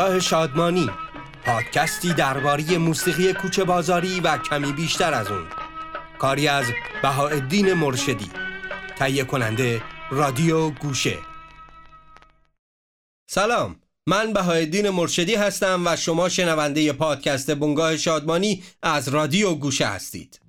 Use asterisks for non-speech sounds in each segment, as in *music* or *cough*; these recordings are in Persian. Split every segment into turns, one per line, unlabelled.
بنگاه شادمانی. پادکستی درباره موسیقی کوچه بازاری و کمی بیشتر از اون. کاری از بهاءالدین مرشدی. تهیه کننده رادیو گوشه. سلام من بهاءالدین مرشدی هستم و شما شنونده پادکست بنگاه شادمانی از رادیو گوشه هستید.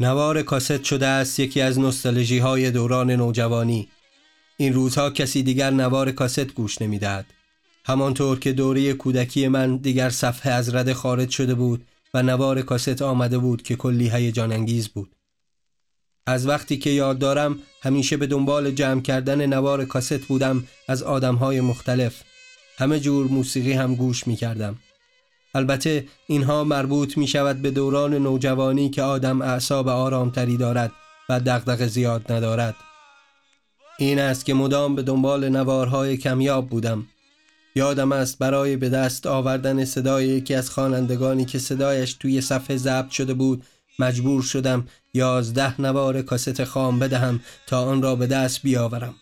نوار کاست شده است یکی از نستالژی های دوران نوجوانی. این روزها کسی دیگر نوار کاست گوش نمی‌دهد. همانطور که دوره کودکی من دیگر صفحه از رده خارج شده بود و نوار کاست آمده بود که کلی هیجان انگیز بود. از وقتی که یاد دارم همیشه به دنبال جمع کردن نوار کاست بودم از آدمهای مختلف. همه جور موسیقی هم گوش می کردم البته اینها مربوط می شود به دوران نوجوانی که آدم اعصاب آرامتری دارد و دغدغه زیاد ندارد. این است که مدام به دنبال نوارهای کمیاب بودم. یادم است برای به دست آوردن صدای یکی از خوانندگانی که صدایش توی صفحه ضبط شده بود مجبور شدم یازده نوار کاست خام بدهم تا آن را به دست بیاورم.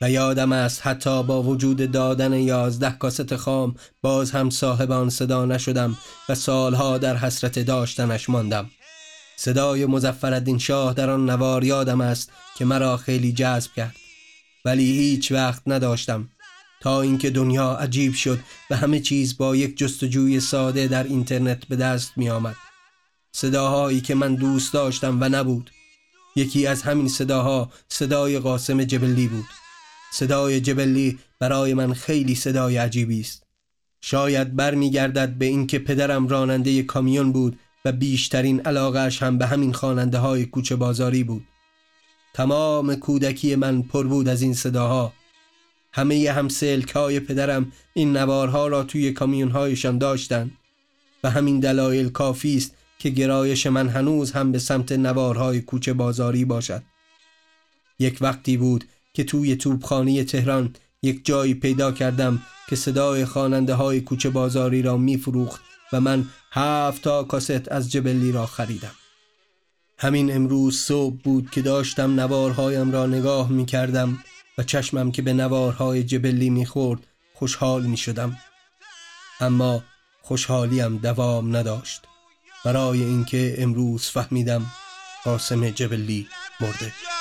و یادم است حتی با وجود دادن یازده کاست خام باز هم صاحب آن صدا نشدم و سالها در حسرت داشتنش ماندم. صدای مزفردین شاه در آن نوار یادم است که مرا خیلی جذب کرد. ولی هیچ وقت نداشتم. تا اینکه دنیا عجیب شد و همه چیز با یک جستجوی ساده در اینترنت به دست می آمد صداهایی که من دوست داشتم و نبود. یکی از همین صداها صدای قاسم جبلی بود. صدای جبلی برای من خیلی صدای عجیبی است. شاید برمیگردد به اینکه پدرم راننده کامیون بود و بیشترین علاقش هم به همین خواننده های کوچه بازاری بود. تمام کودکی من پر بود از این صداها. همه همسلک های پدرم این نوارها را توی کامیون هایشان داشتند و همین دلایل کافی است که گرایش من هنوز هم به سمت نوارهای کوچه بازاری باشد. یک وقتی بود که توی توبخانه تهران یک جایی پیدا کردم که صدای خواننده های کوچه بازاری را میفروخت و من هفت تا کاست از جبلی را خریدم. همین امروز صبح بود که داشتم نوارهایم را نگاه می کردم و چشمم که به نوارهای جبلی می خورد خوشحال می شدم اما خوشحالیم دوام نداشت. برای اینکه امروز فهمیدم قاسم جبلی مرده.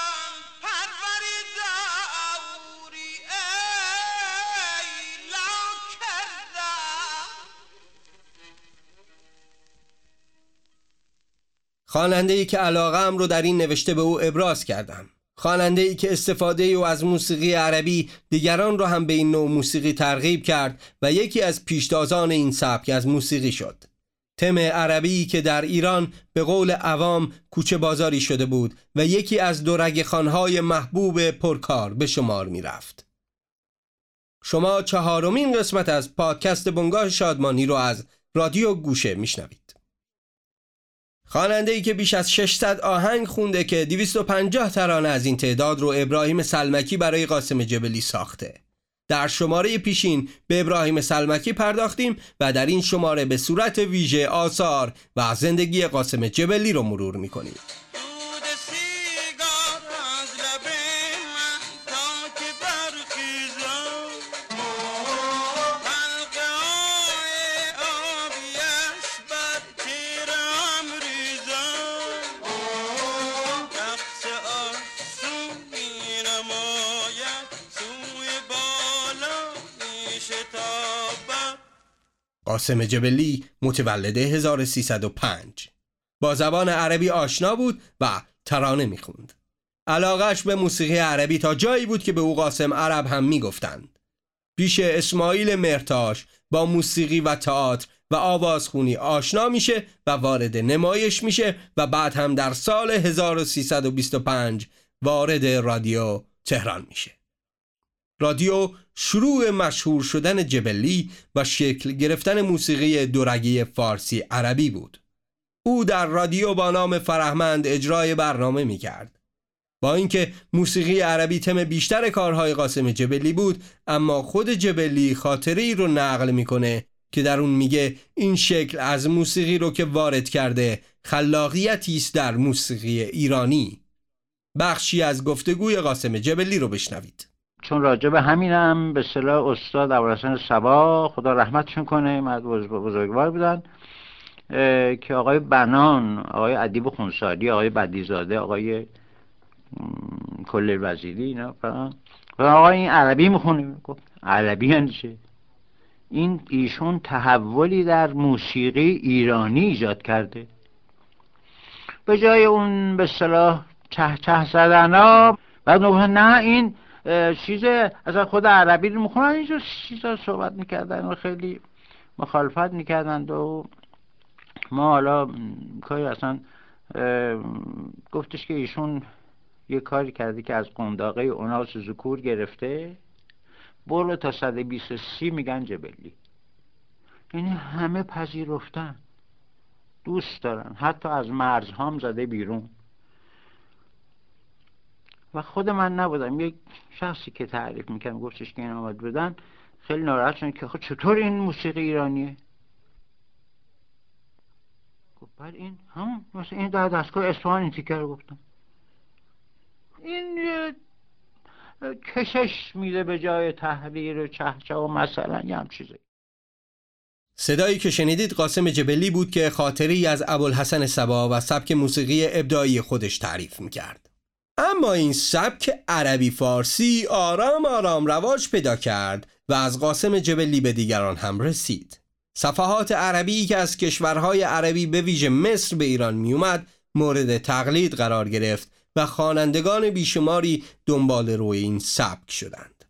خواننده ای که علاقه رو در این نوشته به او ابراز کردم خواننده ای که استفاده او از موسیقی عربی دیگران را هم به این نوع موسیقی ترغیب کرد و یکی از پیشتازان این سبک از موسیقی شد تم عربی که در ایران به قول عوام کوچه بازاری شده بود و یکی از دو خانهای محبوب پرکار به شمار می رفت. شما چهارمین قسمت از پادکست بنگاه شادمانی رو از رادیو گوشه میشنوید. خواننده ای که بیش از 600 آهنگ خونده که 250 ترانه از این تعداد رو ابراهیم سلمکی برای قاسم جبلی ساخته. در شماره پیشین به ابراهیم سلمکی پرداختیم و در این شماره به صورت ویژه آثار و زندگی قاسم جبلی رو مرور می‌کنیم. قاسم جبلی متولد 1305 با زبان عربی آشنا بود و ترانه می‌خوند. علاقش به موسیقی عربی تا جایی بود که به او قاسم عرب هم می‌گفتند. پیش اسماعیل مرتاش با موسیقی و تئاتر و آوازخونی آشنا میشه و وارد نمایش میشه و بعد هم در سال 1325 وارد رادیو تهران میشه. رادیو شروع مشهور شدن جبلی و شکل گرفتن موسیقی دورگی فارسی عربی بود. او در رادیو با نام فرهمند اجرای برنامه می کرد. با اینکه موسیقی عربی تم بیشتر کارهای قاسم جبلی بود اما خود جبلی خاطره ای رو نقل می‌کنه که در اون میگه این شکل از موسیقی رو که وارد کرده خلاقیتی است در موسیقی ایرانی بخشی از گفتگوی قاسم جبلی رو بشنوید
چون راجع به همینم به صلاح استاد ابوالحسن سبا خدا رحمتشون کنه مرد بزرگوار بودن که آقای بنان آقای ادیب خونساری آقای بدیزاده آقای کل وزیری اینا آقای این عربی می‌خونه. عربی یعنی چه این ایشون تحولی در موسیقی ایرانی ایجاد کرده. به جای اون به صلاح چه چه زدن ها بعد نه این چیز از خود عربی رو می‌خونن اینجور چیزا صحبت می‌کردن و خیلی مخالفت می‌کردند و ما حالا کاری اصلا گفتش که ایشون یه کاری کرده که از قنداقه اوناس زکور گرفته برو تا 123 میگن جبلی. یعنی همه پذیرفتن. دوست دارن. حتی از مرز هم زده بیرون. و خود من نبودم. یک شخصی که تعریف می‌کنم گفتش که این آمد بودن خیلی ناراحت شدن که خب چطور این موسیقی ایرانیه؟ گفت بعد این هم مثل این در دستگاه اصفهان این تیکر رو گفتم. این کشش میده به جای تحریر و چهچه و مثلا یه هم چیزی.
صدایی که شنیدید قاسم جبلی بود که خاطری از ابوالحسن سبا و سبک موسیقی ابداعی خودش تعریف می‌کرد. اما این سبک عربی فارسی آرام آرام رواج پیدا کرد و از قاسم جبلی به دیگران هم رسید صفحات عربی که از کشورهای عربی به ویژه مصر به ایران میومد مورد تقلید قرار گرفت و خوانندگان بیشماری دنبال روی این سبک شدند.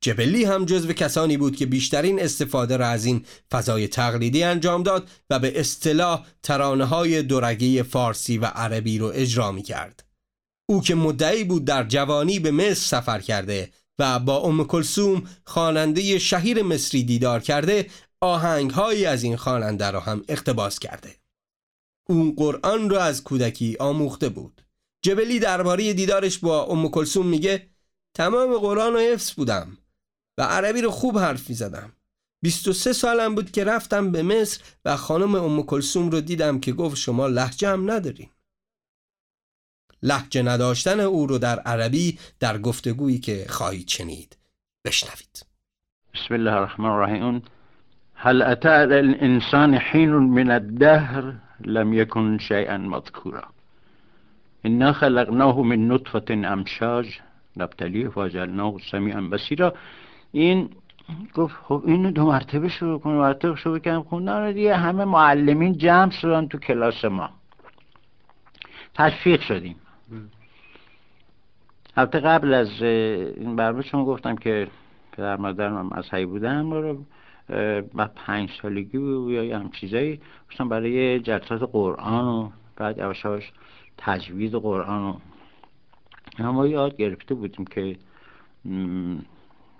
جبلی هم جزو کسانی بود که بیشترین استفاده را از این فضای تقلیدی انجام داد و به اصطلاح ترانه های فارسی و عربی رو اجرا می کرد. او که مدعی بود در جوانی به مصر سفر کرده و با ام کلسوم خواننده شهیر مصری دیدار کرده آهنگهایی از این خواننده را هم اقتباس کرده. اون قرآن را از کودکی آموخته بود. جبلی درباره دیدارش با ام کلسوم میگه تمام قرآن و حفظ بودم و عربی رو خوب حرف می‌زدم 23 سالم بود که رفتم به مصر و خانم ام کلسوم رو دیدم که گفت شما لحجه هم ندارین لحجه نداشتن او رو در عربی در گفتگویی که خواهید شنید. بشنوید.
بسم الله الرحمن الرحیم. هل اتى الانسان حين من الدهر لم يكن شيئا مذكورا؟ انا خلقناه من نطفة امشاج نبتلیه فاجلناه سمیعا بسیرا این گفت خب اینو دو مرتبه شروع کنیم مرتبه شروع کنیم خوندن رو دیگه همه معلمین جمع شدن تو کلاس ما. تشویق شدیم. البته قبل از این برنامه چون گفتم که پدر مادرم از هی بودن رو بعد پنج سالگی بود یا هم چیزایی گفتم برای جلسات قرآن و بعد یواش تجوید قرآن و ما یاد گرفته بودیم که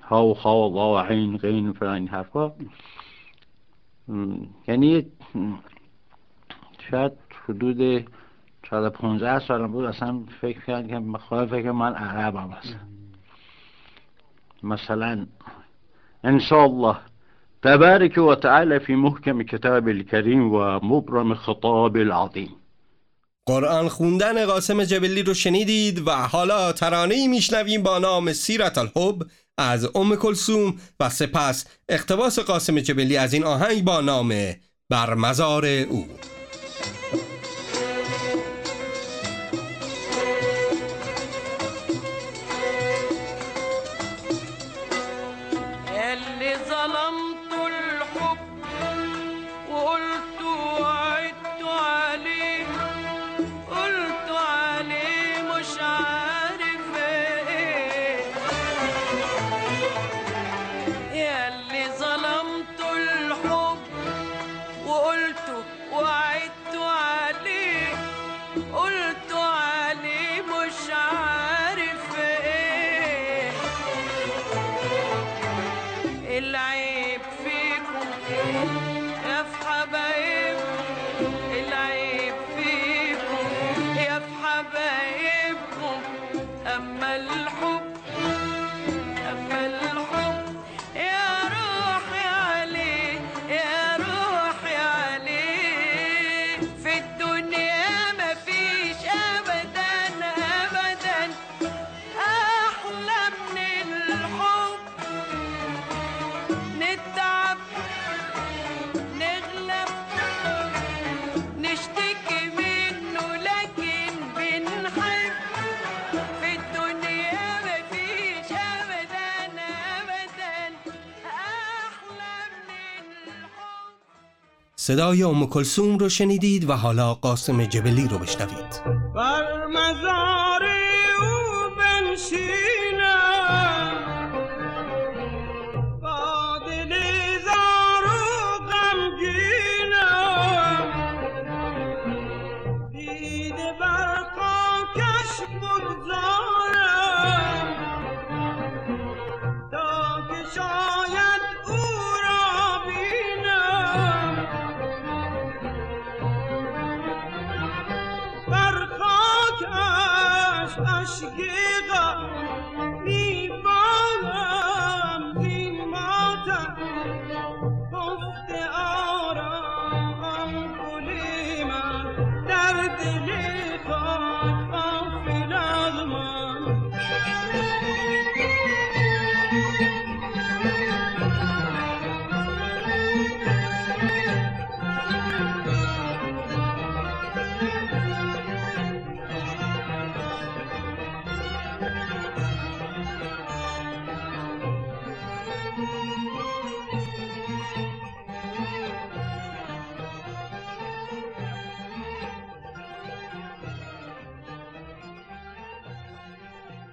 ها و خا و و عین غین فلان این حرفا. یعنی شاید حدود شاید 15 سالم بود اصلا فکر کردم که خواهد فکر من عربم هستم. مثلا ان الله تبارك وتعالى في محكم كتاب الكريم ومبرم خطاب العظيم
قرآن خوندن قاسم جبلی رو شنیدید و حالا ترانه ای میشنویم با نام سیرت الحب از ام کلسوم و سپس اقتباس قاسم جبلی از این آهنگ با نام بر مزار او. صدای ام کلسوم رو شنیدید و حالا قاسم جبلی رو بشنوید.
بر مزار او بنشینم. با دل زار و غمگینم. دیده بر خاکش بگذارم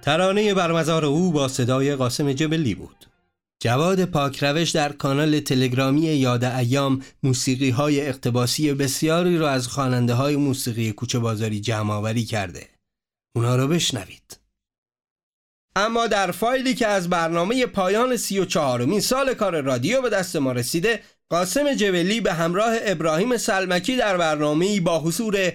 ترانه برمزار او با صدای قاسم جبلی بود. جواد پاکروش در کانال تلگرامی یاد ایام موسیقی های اقتباسی بسیاری را از خواننده های موسیقی کوچه بازاری جمع آوری کرده. اونا رو بشنوید. اما در فایلی که از برنامه پایان سی و چهارمین سال کار رادیو به دست ما رسیده قاسم جبلی به همراه ابراهیم سلمکی در برنامه با حضور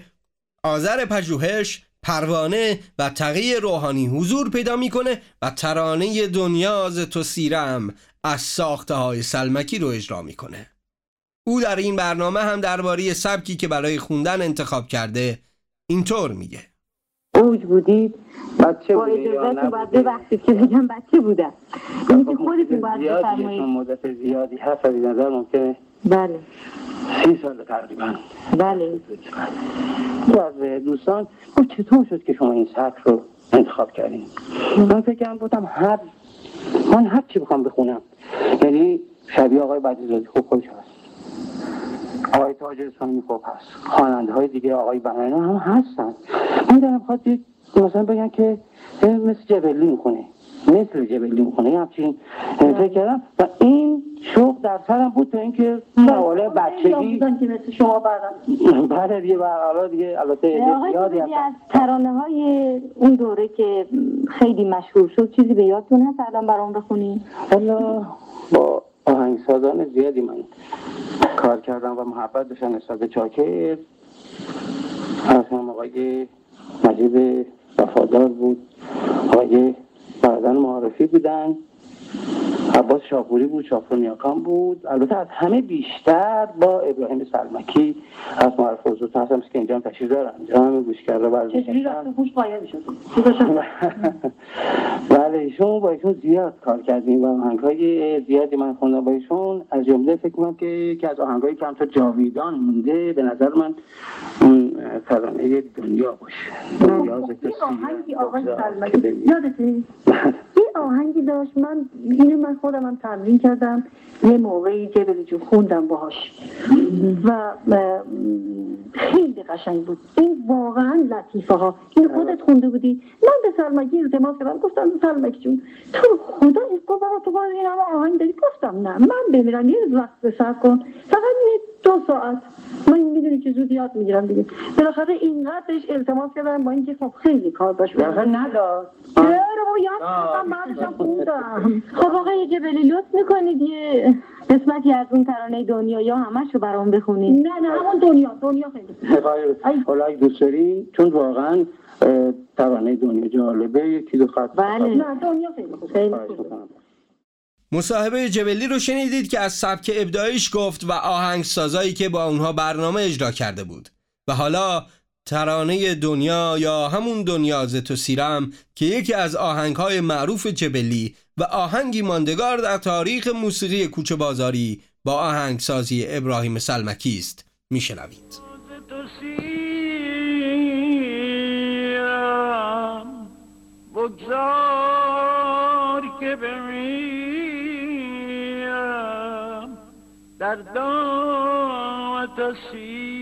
آذر پژوهش پروانه و تقی روحانی حضور پیدا می‌کنه و ترانه دنیا ز تو سیرم از ساخته های سلمکی رو اجرا می‌کنه. او در این برنامه هم درباره سبکی که برای خوندن انتخاب کرده اینطور میگه.
اوج بودید؟
بچه
با
بودی یا
اجازهتون باید ببخشید که بگم بچه بودم. اینی که
خب،
خودتون باید بفرمایید.
مدت زیادی هست از این نظر ممکنه
بله.
سی سال تقریبا.
بله.
یکی از دوستان گفت چطور شد که شما این سبک رو انتخاب کردین؟ من فکر کردم گفتم هر من هر چی بخوام بخونم. یعنی شبیه آقای بدیزادی خوب خودش هست. آقای تاج اسلامی خوب هست. خواننده های دیگه آقای بناینا هم هستن. من دارم یک- مثلا بگن که مثل جبلی می‌خونه. مثل جبلی می‌خونه یه همچین فکر کردم. و این شوق در سرم بود تا اینکه سواله بچگی
که مثل شما بعدم
بله دیگه حالا دیگه البته هستن
از ترانه های اون دوره که خیلی مشهور شد چیزی به یادتون هست الان برام بخونی؟
حالا با آهنگسازان زیادی من کار کردم و محبت داشتم نسبت چاکر. از هم آقای مجید وفادار بود. آقای بردن معارفی بودن. عباس شاپوری بود شاپور نیاکان بود. البته از همه بیشتر با ابراهیم سلمکی از معرف حضور هستم که اینجا هم تشریف دارم اینجا هم گوش کرده برای
چجوری رفت خوش قایم شد
بله ایشون با ایشون زیاد کار کردیم و آهنگ های زیادی من خوندم با ایشون. از جمله فکر کنم که یکی از آهنگایی که همطور جاویدان مونده. به نظر من ترانه دنیا باشه. دنیا
آهنگی
که ببینی.
یادته؟ یه آهنگی داشت. من اینو من خودم هم تمرین کردم. یه موقعی جبلی جون خوندم باهاش. و خیلی قشنگ بود. این واقعا لطیفه ها این خودت خونده بودی؟ من به سلمکی التماس کردم گفتم سلمکی جون تو خدا این گفت بابا تو باید این همه آهنگ داری. گفتم نه. من بمیرم. یه وقت به سر کن. فقط یه دو ساعت. من می‌دونی که زود یاد می‌گیرم دیگه. بالاخره اینقدرش التماس کردم با اینکه خب خیلی کار داشت.
بالاخره نداد
چرا با یاد کردم بعدشم خوندم. خب آقای جبلی لطف می‌کنید یه قسمتی از اون ترانه دنیا یا همش رو برام بخونید. نه نه همون دنیا دنیا خیلی.
حالا اگه دوست داری چون واقعا ترانه دنیا جالبه یکی دو خط
بله. نه دنیا خیلی.
مصاحبه جبلی رو شنیدید که از سبک ابداعیش گفت و آهنگسازایی که با اونها برنامه اجرا کرده بود. و حالا ترانه دنیا یا همون دنیا ز تو سیرم که یکی از آهنگهای معروف جبلی و آهنگی ماندگار در تاریخ موسیقی کوچه بازاری با آهنگسازی ابراهیم سلمکی است. میشنوید.
سیرم بگذار که بمیرم در دامن
تسیرم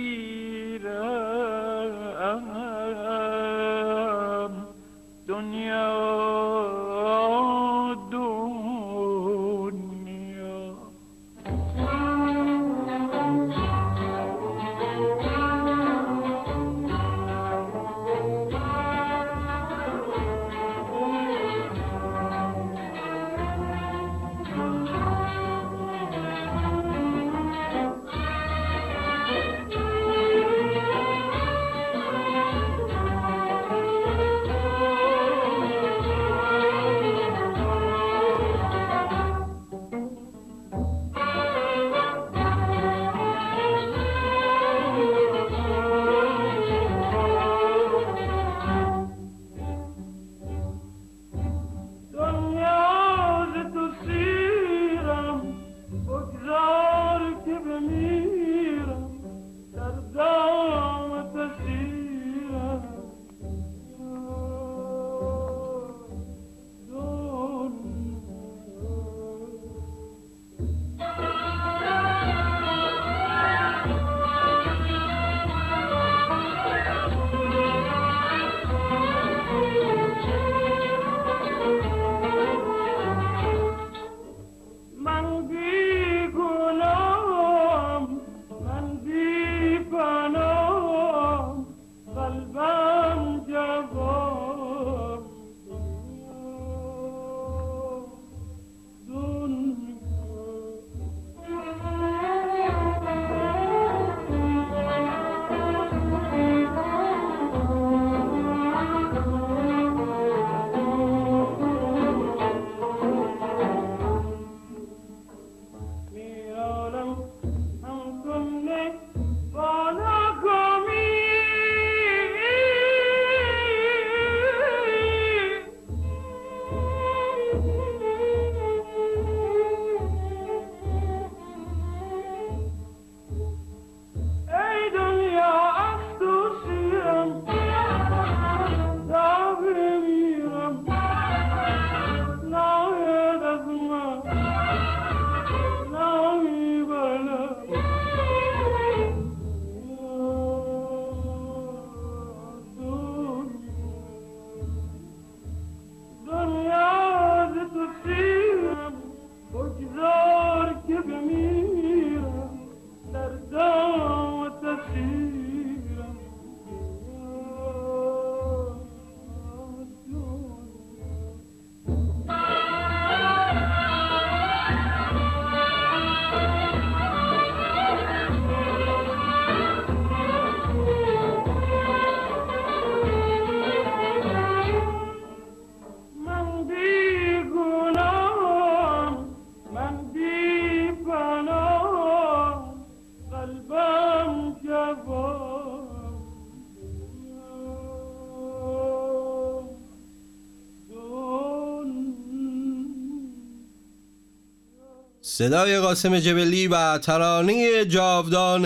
صدای قاسم جبلی و ترانه جاودان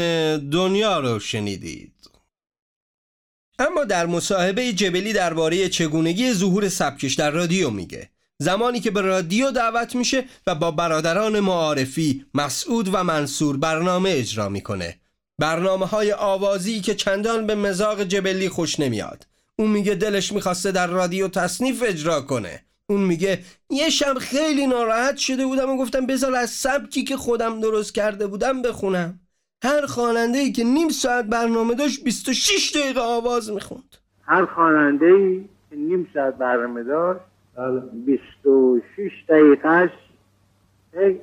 دنیا رو شنیدید. اما در مصاحبه جبلی درباره چگونگی ظهور سبکش در رادیو میگه. زمانی که به رادیو دعوت میشه و با برادران معارفی مسعود و منصور برنامه اجرا می‌کنه. برنامه های آوازی که چندان به مزاق جبلی خوش نمیاد. اون میگه دلش می‌خواسته در رادیو تصنیف اجرا کنه. اون میگه یه شب خیلی ناراحت شده بودم و گفتم بذار از سبکی که خودم درست کرده بودم بخونم. هر خواننده ای که نیم ساعت برنامه داشت 26 دقیقه آواز می‌خوند.
هر خواننده ای که نیم ساعت برنامه داشت 26 دقیقهش یک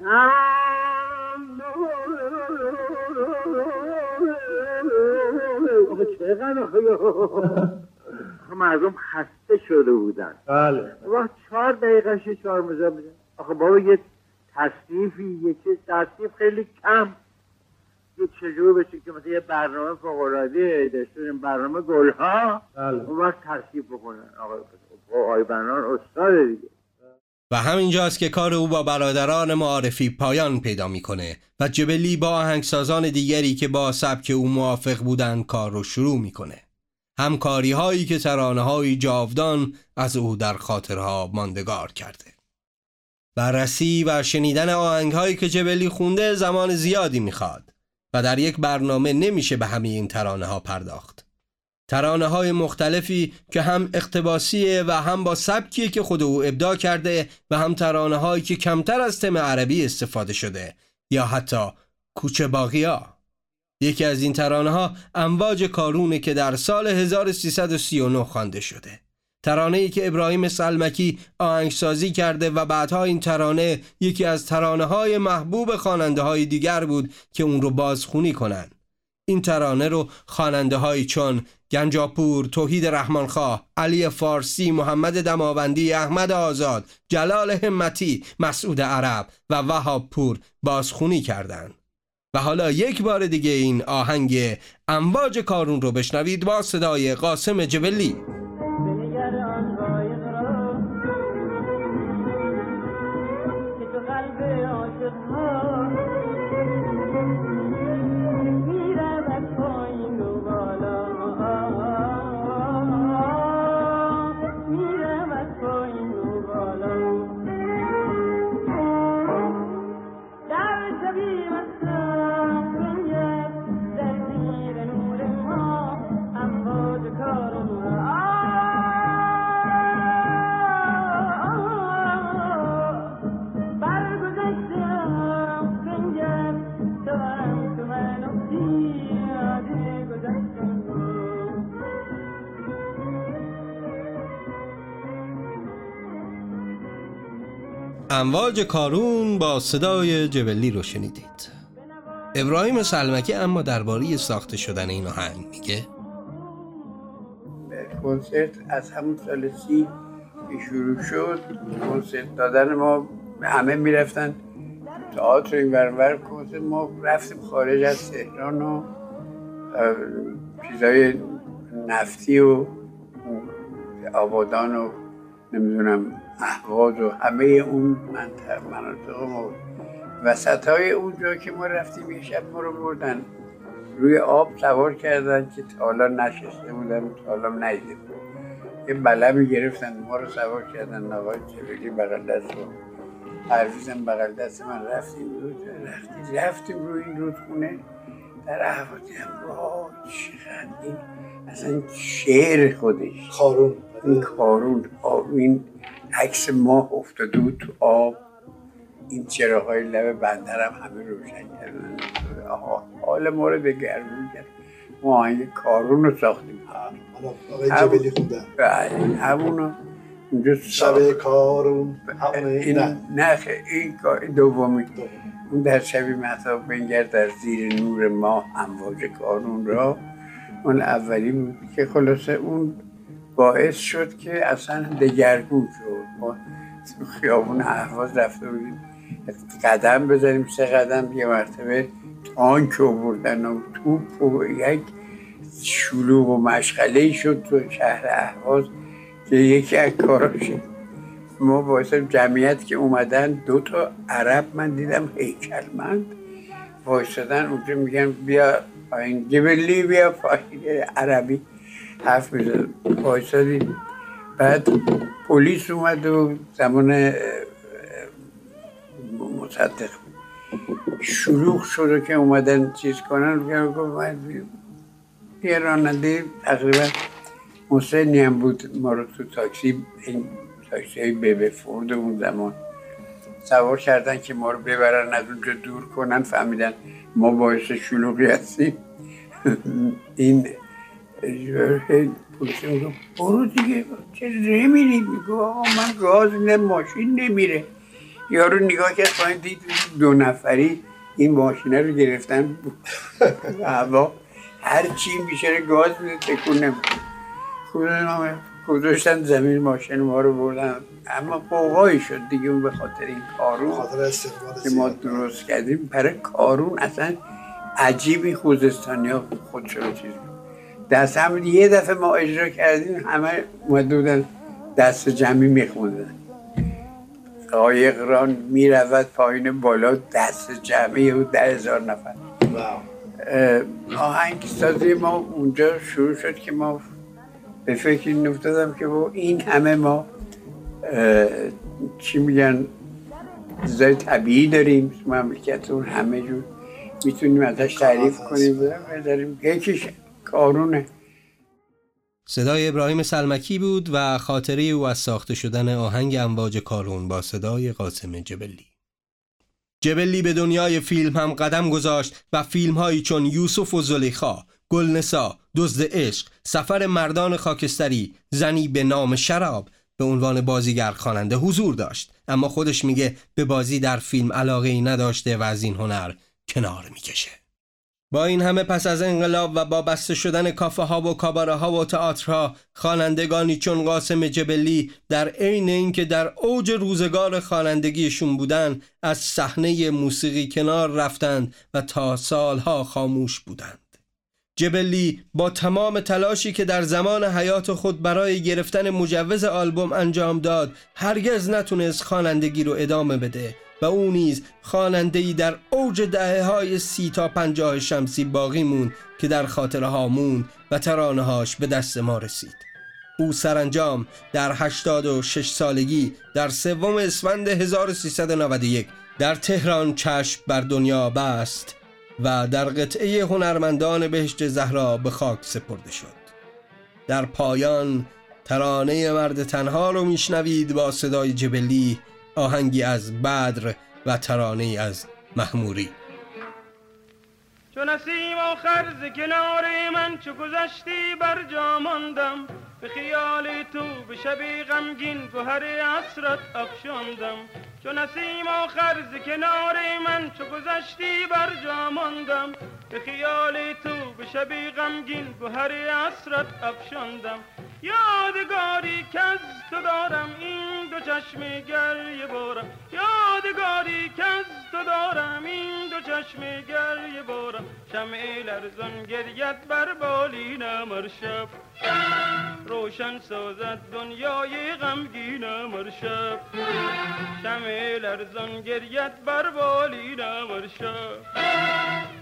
آخه چقدر آخه مردم خسته شده بودن.
بله.
وقت چهار دقیقه چهار مزا بزن آخه بابا یه تصنیفی یه چیز تصنیف خیلی کم. یه چجور بشه که مثلا یه برنامه فوق‌العاده داشته باشیم، برنامه گلها.
بله.
اون وقت تصنیف بکنن. آقا آقای بنان استاد دیگه.
و همینجاست که کار او با برادران معارفی پایان پیدا می‌کنه و جبلی با آهنگسازان دیگری که با سبک او موافق بودن کار رو شروع می‌کنه. همکاری هایی که ترانه های جاودان از او در خاطرها ماندگار کرده. بررسی و شنیدن آهنگ هایی که جبلی خونده زمان زیادی می‌خواد و در یک برنامه نمیشه به همه این ترانه ها پرداخت. ترانه های مختلفی که هم اقتباسیه و هم با سبکی که خود او ابداع کرده و هم ترانه هایی که کمتر از تم عربی استفاده شده یا حتی کوچه باقیا. یکی از این ترانه ها امواج کارونه که در سال 1339 خوانده شده ترانه ای که ابراهیم سلمکی آهنگسازی کرده و بعدها این ترانه یکی از ترانه های محبوب خواننده های دیگر بود که اون رو بازخونی کنن این ترانه رو خواننده های چون گنجاپور، توحید رحمانخواه، علی فارسی، محمد دماوندی، احمد آزاد، جلال همتی، مسعود عرب و وهاب پور بازخونی کردند. و حالا یک بار دیگه این آهنگ امواج کارون رو بشنوید با صدای قاسم جبلی.
امواج کارون
با صدای جبلی رو شنیدید. ابراهیم سلمکی اما درباره ساخته شدن این آهنگ میگه
کنسرت از همون سال سی شروع شد کنسرت دادن ما همه می‌رفتن. تئاتر این برور کنسرت ما رفتیم خارج از تهران و چیزای نفتی و آبادان و نمی‌دونم اهواز و همه اون مناطق ما بود. وسط های اونجا که ما رفتیم یه شب ما رو بردن. روی آب سوار کردن که تا حالا نشسته بودن و تا حالا ندیده بودن. یه بلمی گرفتن ما رو سوار کردن. آقای جبلی بغل دست رو پرویزم بغل دست من. رفتیم رو رفتیم رفتیم روی این رودخونه. در احواز دیدم وای چقدر این اصلا شعر خودش.
خارون.
این کارون آب این عکس ماه افتاده بود تو آب. این چراغای لب بندرم همه روشن کردن. حال ما رو دگرگون کرد. ما آهنگ کارون رو ساختیم.
آقای
هم-
جبلی خوندن.
بله اونجا
شب کارون
این
نه.
این کار- دومی. اون در شبی مطاب بنگر در زیر نور ماه امواج کارون را. اون اولی بود که خلاصه اون باعث شد که اصلا دگرگون شد. ما تو خیابون اهواز رفته بودیم قدم بزنیم سه قدم یه مرتبه تانک بردن و توپ و یک شلوغ و مشغله شد تو شهر اهواز که یکی از کاراش ما باعث جمعیت که اومدن دو تا عرب من دیدم هیکلمند وایستادن اونجا میگن بیا پایین جبلی بیا پایین عربی. حرف می‌زد. وایستادیم بعد پلیس اومد و زمان مصدق. شلوغ شده که اومدن چیز کنن گفت من یه راننده تقریبا حسینی هم بود. ما رو تو تاکسی این تاکسی های ببه فورد اون زمان سوار کردن که ما رو ببرن از اونجا دور کنن. فهمیدن ما باعث شلوغی هستیم. *laughs* این هی پلیس میگه برو دیگه. چه نمیری؟ میگو آقا من گاز میدم ماشین نمیره. یارو نگاه کرد پایین دید دو نفری این ماشینه رو گرفتن *laughs* هوا. هر چی میشه گاز میده تکون نمیده گذاشتن زمین ماشین ما رو بردن. اما قوقایی شد دیگه اون به خاطر این کارون که ما. درست کردیم. برای کارون اصلا عجیبی خوزستانی ها خودشو رو چیز دست هم یه دفعه ما اجرا کردیم همه اومده بودن دست جمعی میخوندن. قایق ران می‌رود پایین بالا دست جمعی و ده هزار نفر. آهنگ سازی ما اونجا شروع شد که ما به فکر این افتادم که با این همه ما چی میگن چیزای طبیعی داریم تو مملکت اون همه جور می‌تونیم ازش تعریف کنیم. بذاریم یکیش کارونه.
صدای ابراهیم سلمکی بود و خاطره او از ساخته شدن آهنگ امواج کارون با صدای قاسم جبلی. جبلی به دنیای فیلم هم قدم گذاشت و فیلم هایی چون یوسف و زلیخا، گلنسا، دزد عشق، سفر مردان خاکستری، زنی به نام شراب به عنوان بازیگر خواننده حضور داشت. اما خودش میگه به بازی در فیلم علاقه ای نداشته و از این هنر کنار می‌کشه. با این همه پس از انقلاب و با بسته شدن کافه ها و کاباره ها و تئاترها خوانندگانی چون قاسم جبلی در عین اینکه در اوج روزگار خوانندگیشون بودند از صحنه موسیقی کنار رفتند و تا سالها خاموش بودند. جبلی با تمام تلاشی که در زمان حیات خود برای گرفتن مجوز آلبوم انجام داد هرگز نتونست خوانندگی رو ادامه بده. و او نیز خواننده‌ای در اوج دهه های سی تا پنجاه شمسی باقی موند که در خاطره ها موند و ترانه هاش به دست ما رسید. او سرانجام در 86 سالگی در سوم اسفند 1391 در تهران چشم بر دنیا بست و در قطعه هنرمندان بهشت زهرا به خاک سپرده شد. در پایان ترانه مرد تنها رو میشنوید با صدای جبلی آهنگی از بدر و ترانه از محموری
چون نسیم آخر ز کنار من چو گذشتی بر جا ماندم به خیال تو به شبی غمگین گوهر عصرت افشاندم. چون نسیم آخر ز کنار من چو گذشتی بر جا ماندم به خیال تو به شبی غمگین گوهر عصرت افشاندم. یادگاری که تو دارم این چشم گریه بارم. یادگاری که از تو دارم. این دو چشم گریه بارم. شمع لرزان گریت بر بالینم هر شب. روشن سازد دنیای غمگینم هر شب. شمع لرزان گریت بر بالینم هر شب.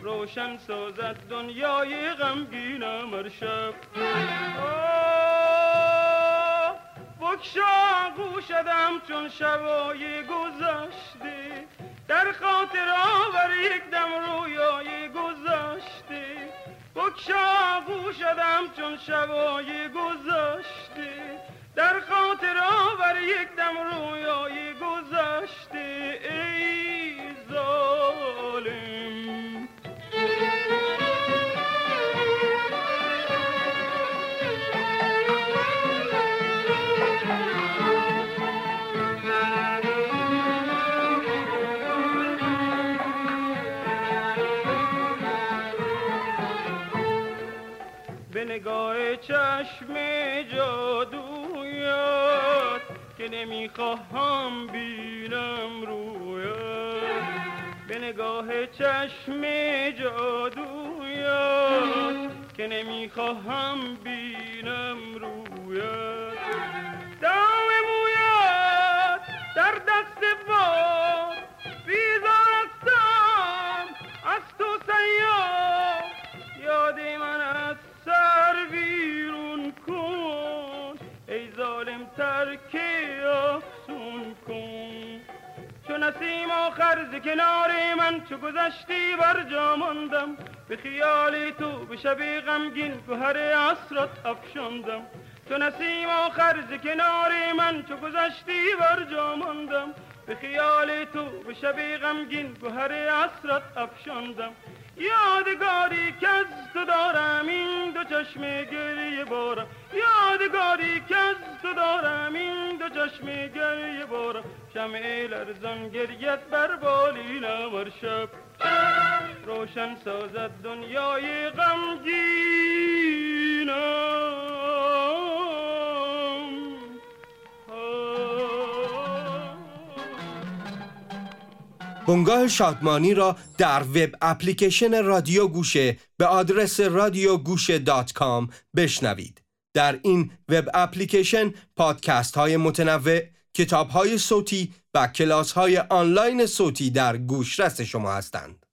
روشن سازد دنیای غمگینم هر شب. آه، بگشا گوشدم چون شبای گذشته. در خاطر آور یک دم رویای گذشته. بگشا گوشدم چون شبای گذشته. در خاطر آور یک دم رویای گذشته. ای ظالم. که نمی‌خواهم بینم رویت به نگاه چشم جادویت که نمی‌خواهم بینم ز کنار من چو گذشتی بر جا ماندم. به خیال تو به شب غمگین گوهر عصرت افشاندم. چو نسیم آخر ز کنار من چو گذشتی بر جا ماندم. به خیال تو به شب غمگین گوهر عصرت افشاندم. یادگاری که از تو دارم این دو چشم گریه بارم یادگاری که از تو دارم این دو چشم گریه بارم شمع لرزان گرید بر بالینم هر شب. روشن سازد دنیای غمگینم.
بنگاه شادمانی را در web application رادیو گوشه به آدرس رادیوگوشه dot com بشنوید. در این web application پادکست های متنوع، کتاب های صوتی و کلاس های آنلاین صوتی در گوشرس شما هستند.